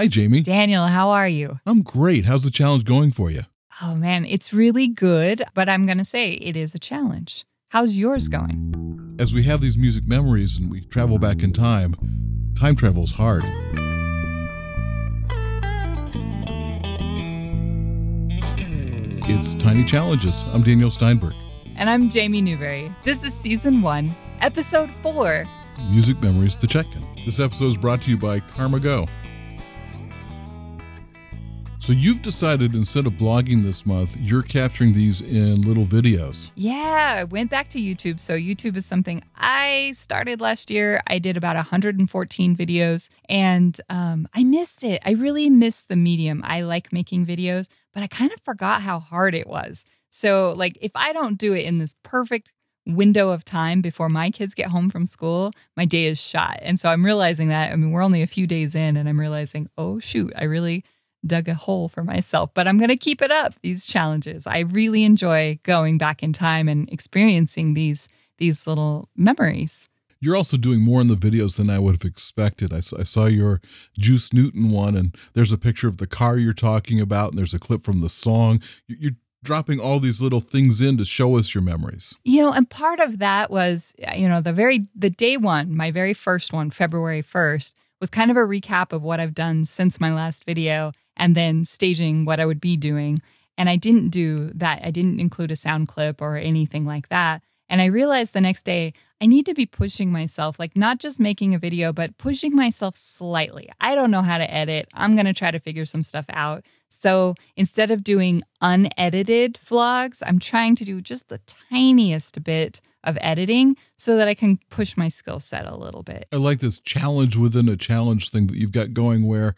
Hi, Jaimee. Daniel, how are you? I'm great. How's the challenge going for you? Oh man, it's really good, but I'm going to say it is a challenge. How's yours going? As we have these music memories and we travel back in time, time travel is hard. It's Tiny Challenges. I'm Daniel Steinberg. And I'm Jaimee Newberry. This is season one, episode four. Music Memories to Check In. This episode is brought to you by Karma Go. So you've decided instead of blogging this month, you're capturing these in little videos. Yeah, I went back to YouTube. So YouTube is something I started last year. I did about 114 videos and um, I missed it. I really missed the medium. I like making videos, but I kind of forgot how hard it was. So, like, if I don't do it in this perfect window of time before my kids get home from school, my day is shot. And so I'm realizing that. I mean, we're only a few days in, and I'm realizing, oh, shoot, I really dug a hole for myself, but I'm going to keep it up these challenges. I really enjoy going back in time and experiencing these these little memories. You're also doing more in the videos than I would have expected. I saw, I saw your Juice Newton one, and there's a picture of the car you're talking about, and there's a clip from the song. You're dropping all these little things in to show us your memories. You know, and part of that was, you know, the very the day one, my very first one, February 1st, was kind of a recap of what I've done since my last video and then staging what I would be doing. And I didn't do that. I didn't include a sound clip or anything like that. And I realized the next day, I need to be pushing myself, like not just making a video, but pushing myself slightly. I don't know how to edit. I'm going to try to figure some stuff out. So instead of doing unedited vlogs, I'm trying to do just the tiniest bit of editing so that I can push my skill set a little bit. I like this challenge within a challenge thing that you've got going where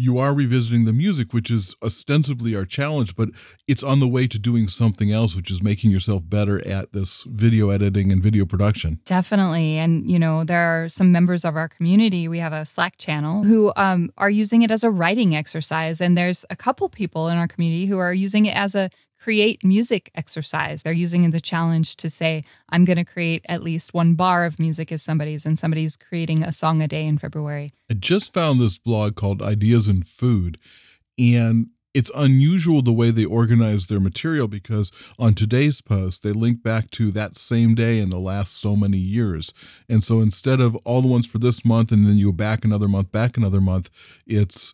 you are revisiting the music, which is ostensibly our challenge, but it's on the way to doing something else, which is making yourself better at this video editing and video production. Definitely. And, you know, there are some members of our community. We have a Slack channel who um, are using it as a writing exercise. And there's a couple people in our community who are using it as a create music exercise. They're using the challenge to say, I'm going to create at least one bar of music as somebody's, and somebody's creating a song a day in February. I just found this blog called Ideas in Food, and it's unusual the way they organize their material because on today's post, they link back to that same day in the last so many years. And so instead of all the ones for this month and then you go back another month, back another month, it's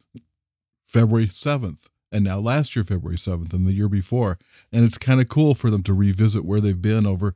February 7th and now last year February 7th and the year before. And it's kind of cool for them to revisit where they've been over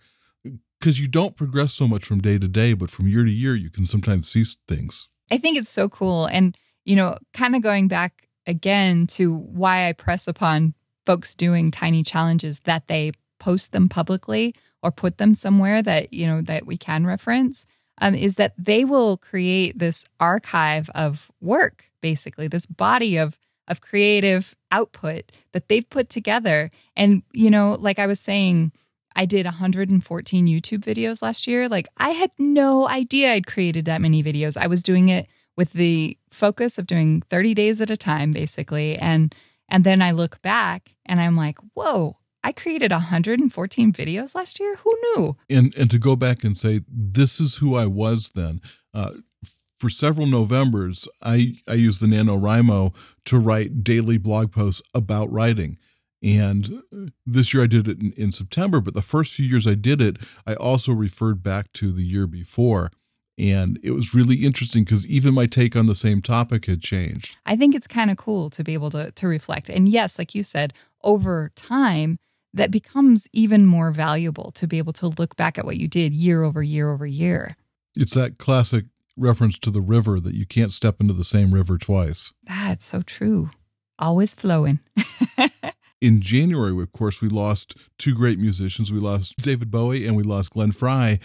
because you don't progress so much from day to day but from year to year you can sometimes see things. I think it's so cool and you know kind of going back again to why i press upon folks doing tiny challenges that they post them publicly or put them somewhere that you know that we can reference um, is that they will create this archive of work basically this body of of creative output that they've put together. And, you know, like I was saying, I did 114 YouTube videos last year. Like I had no idea I'd created that many videos. I was doing it with the focus of doing 30 days at a time basically and and then I look back and I'm like, "Whoa, I created 114 videos last year. Who knew? And and to go back and say this is who I was then. Uh, for several Novembers, I, I used the NaNoWriMo to write daily blog posts about writing. And uh, this year I did it in, in, September, but the first few years I did it, I also referred back to the year before. And it was really interesting because even my take on the same topic had changed. I think it's kind of cool to be able to, to reflect. And yes, like you said, over time, that becomes even more valuable to be able to look back at what you did year over year over year. It's that classic reference to the river that you can't step into the same river twice. That's so true. Always flowing. in January, of course, we lost two great musicians. We lost David Bowie and we lost Glenn Frey.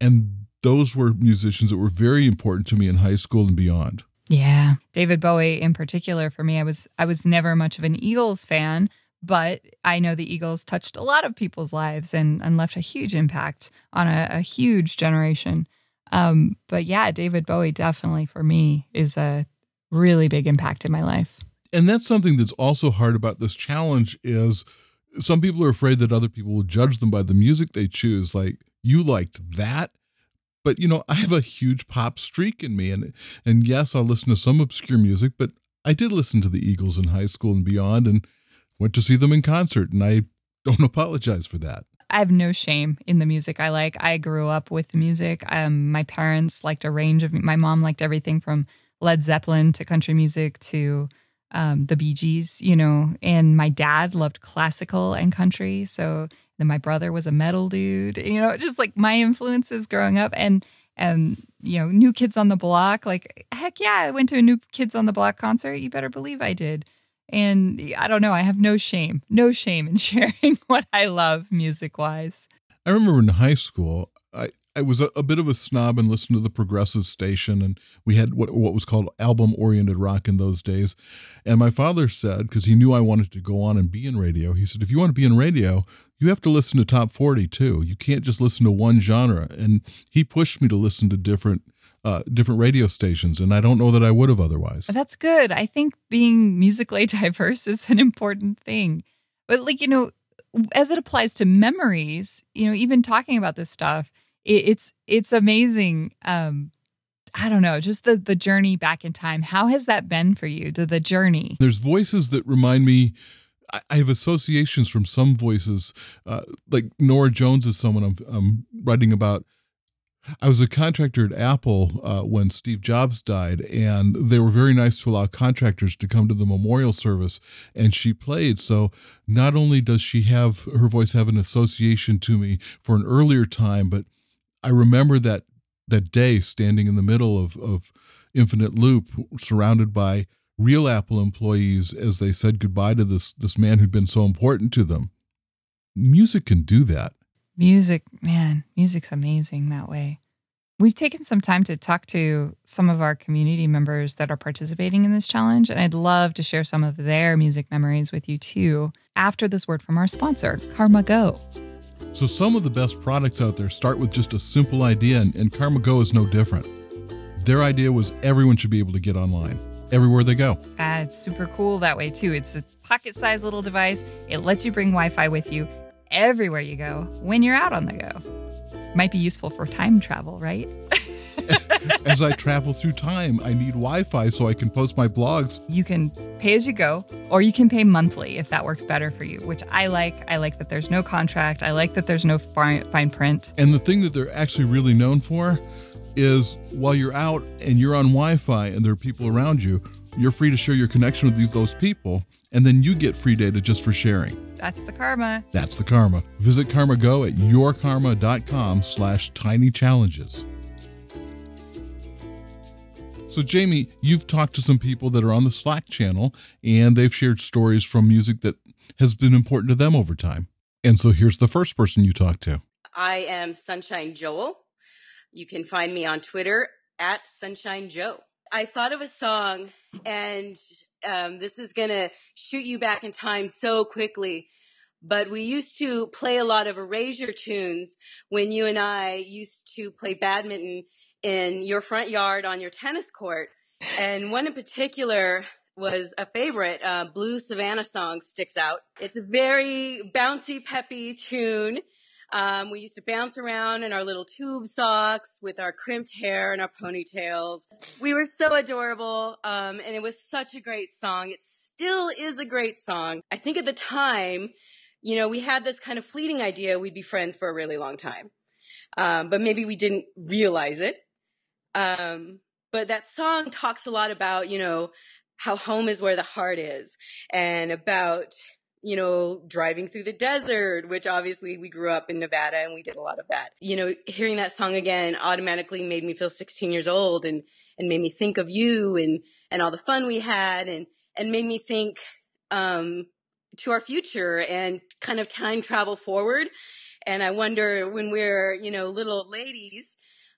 And those were musicians that were very important to me in high school and beyond. Yeah. David Bowie in particular for me, I was I was never much of an Eagles fan, but I know the Eagles touched a lot of people's lives and, and left a huge impact on a, a huge generation. Um, but yeah, David Bowie definitely for me is a really big impact in my life. And that's something that's also hard about this challenge is some people are afraid that other people will judge them by the music they choose. Like you liked that, But you know, I have a huge pop streak in me, and and yes, I'll listen to some obscure music, but I did listen to the Eagles in high school and beyond, and went to see them in concert, and I don't apologize for that. I have no shame in the music I like. I grew up with music. Um, my parents liked a range of. My mom liked everything from Led Zeppelin to country music to um, the Bee Gees, you know. And my dad loved classical and country. So then my brother was a metal dude, you know. Just like my influences growing up, and and you know, New Kids on the Block. Like heck yeah, I went to a New Kids on the Block concert. You better believe I did. And I don't know, I have no shame, no shame in sharing what I love music wise. I remember in high school, I, I was a, a, bit of a snob and listened to the progressive station, and we had what what was called album oriented rock in those days. And my father said, because he knew I wanted to go on and be in radio, he said, if you want to be in radio, you have to listen to top forty too. You can't just listen to one genre. And he pushed me to listen to different uh, different radio stations, and I don't know that I would have otherwise. That's good. I think being musically diverse is an important thing. But, like, you know, as it applies to memories, you know, even talking about this stuff, it, it's it's amazing. Um, I don't know, just the the journey back in time. How has that been for you? The the journey. There's voices that remind me. I have associations from some voices, uh, like Norah Jones is someone I'm, I'm writing about I was a contractor at Apple uh, when Steve Jobs died, and they were very nice to allow contractors to come to the memorial service, and she played. So not only does she have her voice have an association to me for an earlier time, but I remember that that day standing in the middle of, of Infinite Loop, surrounded by real Apple employees as they said goodbye to this this man who'd been so important to them. Music can do that. Music, man, music's amazing that way. We've taken some time to talk to some of our community members that are participating in this challenge, and I'd love to share some of their music memories with you too after this word from our sponsor, Karma Go. So, some of the best products out there start with just a simple idea, and, and Karma Go is no different. Their idea was everyone should be able to get online everywhere they go. Uh, it's super cool that way too. It's a pocket sized little device, it lets you bring Wi Fi with you everywhere you go when you're out on the go. Might be useful for time travel, right? as I travel through time, I need Wi Fi so I can post my blogs. You can pay as you go, or you can pay monthly if that works better for you, which I like. I like that there's no contract. I like that there's no fine print. And the thing that they're actually really known for is while you're out and you're on Wi Fi and there are people around you, you're free to share your connection with these those people, and then you get free data just for sharing. That's the karma. That's the karma. Visit Karma Go at yourkarma.com slash tiny challenges. So, Jaimee, you've talked to some people that are on the Slack channel, and they've shared stories from music that has been important to them over time. And so, here's the first person you talked to. I am Sunshine Joel. You can find me on Twitter at Sunshine Joe. I thought of a song, and um, this is going to shoot you back in time so quickly. But we used to play a lot of Erasure tunes when you and I used to play badminton in your front yard on your tennis court. And one in particular was a favorite, uh, Blue Savannah song sticks out. It's a very bouncy, peppy tune. Um, we used to bounce around in our little tube socks with our crimped hair and our ponytails. We were so adorable. Um, and it was such a great song. It still is a great song. I think at the time, you know, we had this kind of fleeting idea we'd be friends for a really long time. Um, but maybe we didn't realize it. Um, but that song talks a lot about, you know, how home is where the heart is and about you know, driving through the desert, which obviously we grew up in Nevada and we did a lot of that. You know, hearing that song again automatically made me feel 16 years old and, and made me think of you and, and all the fun we had and, and made me think, um, to our future and kind of time travel forward. And I wonder when we're, you know, little ladies,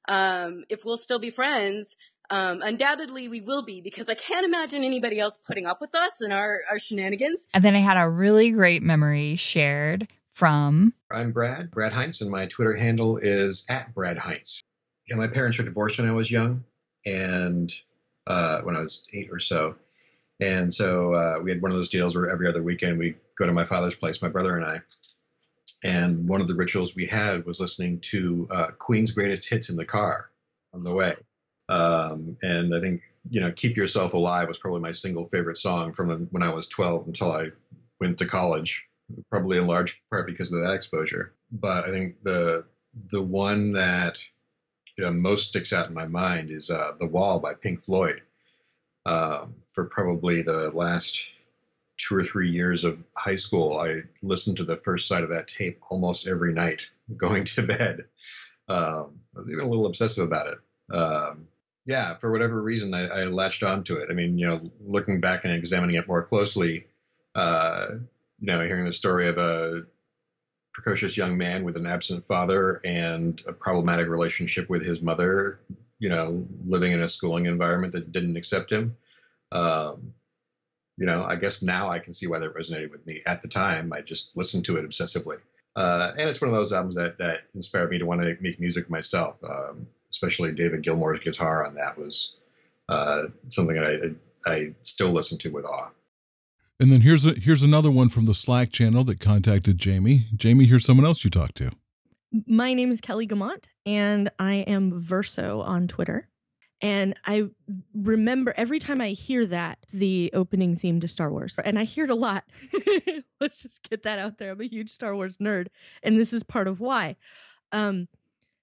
um, if we'll still be friends um, undoubtedly, we will be because I can't imagine anybody else putting up with us and our, our shenanigans. And then I had a really great memory shared from. I'm Brad, Brad Heinz, and my Twitter handle is at Brad Heinz. You know, my parents were divorced when I was young, and uh, when I was eight or so. And so uh, we had one of those deals where every other weekend we'd go to my father's place, my brother and I. And one of the rituals we had was listening to uh, Queen's greatest hits in the car on the way. Um, and I think, you know, Keep Yourself Alive was probably my single favorite song from when I was 12 until I went to college, probably in large part because of that exposure. But I think the the one that you know, most sticks out in my mind is uh, The Wall by Pink Floyd. Um, for probably the last two or three years of high school, I listened to the first side of that tape almost every night going to bed. Um, I was even a little obsessive about it. Um, yeah, for whatever reason, I, I, latched onto it. I mean, you know, looking back and examining it more closely, uh, you know, hearing the story of a precocious young man with an absent father and a problematic relationship with his mother, you know, living in a schooling environment that didn't accept him. Um, you know, I guess now I can see why that resonated with me. At the time, I just listened to it obsessively. Uh, and it's one of those albums that, that inspired me to want to make music myself. Um, especially David Gilmour's guitar on that was uh, something that I, I still listen to with awe. And then here's a, here's another one from the Slack channel that contacted Jaimee. Jaimee, here's someone else you talked to. My name is Kelly Gamont, and I am Verso on Twitter. And I remember every time I hear that, the opening theme to Star Wars. And I hear it a lot. Let's just get that out there. I'm a huge Star Wars nerd, and this is part of why. Um,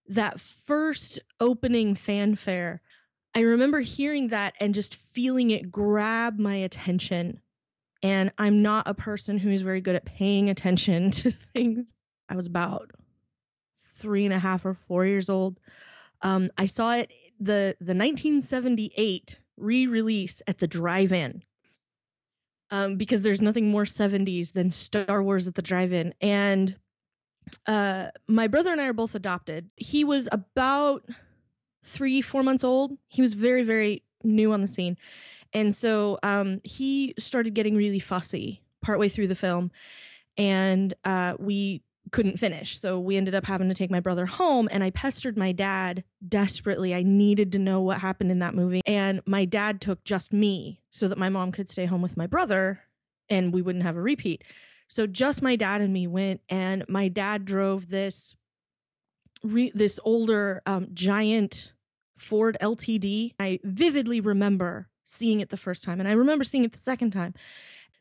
that first opening fanfare, I remember hearing that and just feeling it grab my attention. And I'm not a person who is very good at paying attention to things. I was about three and a half or four years old. Um, I saw it the the 1978 re-release at the drive-in um, because there's nothing more 70s than Star Wars at the drive-in. And uh, my brother and I are both adopted. He was about three, four months old. He was very, very new on the scene. And so um, he started getting really fussy partway through the film. And uh, we couldn't finish. So we ended up having to take my brother home and I pestered my dad desperately. I needed to know what happened in that movie. And my dad took just me so that my mom could stay home with my brother and we wouldn't have a repeat. So just my dad and me went and my dad drove this re- this older um, giant Ford LTD. I vividly remember seeing it the first time and I remember seeing it the second time.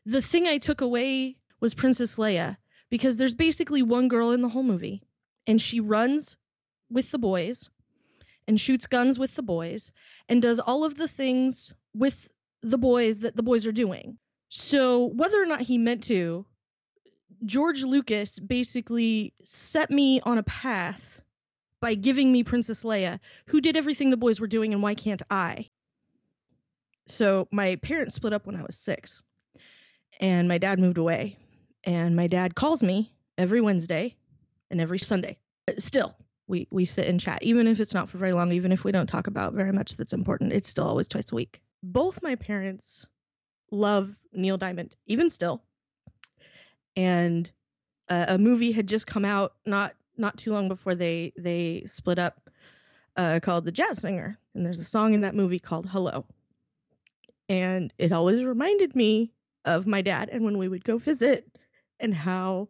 The thing I took away was Princess Leia because there's basically one girl in the whole movie and she runs with the boys and shoots guns with the boys and does all of the things with the boys that the boys are doing. So, whether or not he meant to, George Lucas basically set me on a path by giving me Princess Leia, who did everything the boys were doing, and why can't I? So, my parents split up when I was six, and my dad moved away and my dad calls me every Wednesday and every Sunday. Still, we we sit and chat, even if it's not for very long, even if we don't talk about very much that's important. It's still always twice a week. Both my parents love Neil Diamond, even still. And uh, a movie had just come out not not too long before they they split up, uh, called The Jazz Singer, and there's a song in that movie called Hello. And it always reminded me of my dad and when we would go visit and how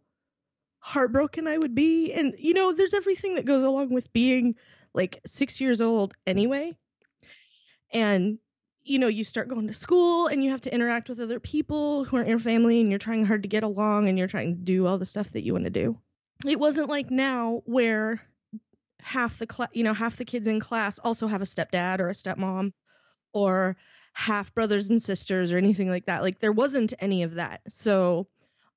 heartbroken I would be. And, you know, there's everything that goes along with being like six years old anyway. And, you know, you start going to school and you have to interact with other people who aren't your family and you're trying hard to get along and you're trying to do all the stuff that you want to do. It wasn't like now where half the class, you know, half the kids in class also have a stepdad or a stepmom or half brothers and sisters or anything like that. Like there wasn't any of that. So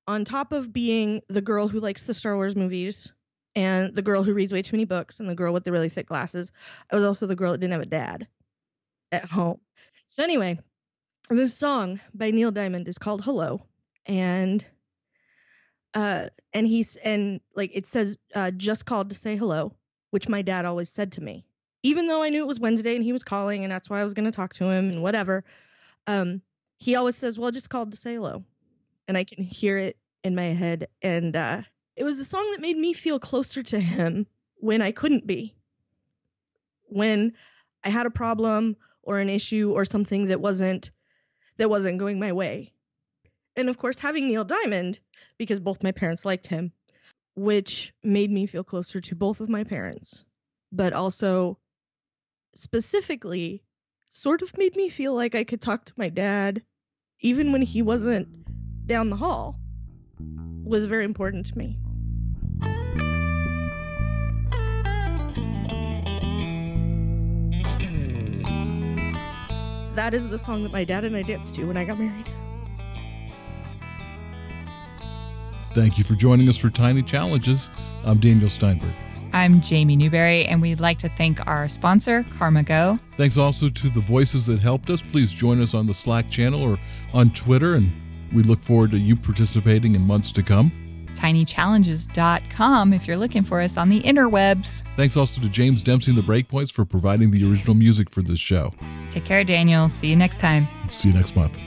on top of being the girl who likes the Star Wars movies and the girl who reads way too many books and the girl with the really thick glasses, I was also the girl that didn't have a dad at home. So anyway, this song by Neil Diamond is called Hello and uh and he's and like it says uh just called to say hello, which my dad always said to me. Even though I knew it was Wednesday and he was calling and that's why I was going to talk to him and whatever. Um he always says, "Well, just called to say hello." and I can hear it in my head. And uh, it was a song that made me feel closer to him when I couldn't be. When I had a problem or an issue or something that wasn't that wasn't going my way. And of course, having Neil Diamond, because both my parents liked him, which made me feel closer to both of my parents, but also specifically sort of made me feel like I could talk to my dad even when he wasn't down the hall was very important to me. That is the song that my dad and I danced to when I got married. Thank you for joining us for Tiny Challenges. I'm Daniel Steinberg. I'm Jaimee Newberry, and we'd like to thank our sponsor, Karma Go. Thanks also to the voices that helped us. Please join us on the Slack channel or on Twitter, and we look forward to you participating in months to come. tinychallenges.com if you're looking for us on the interwebs. Thanks also to James Dempsey and the Breakpoints for providing the original music for this show. Take care, Daniel. See you next time. See you next month.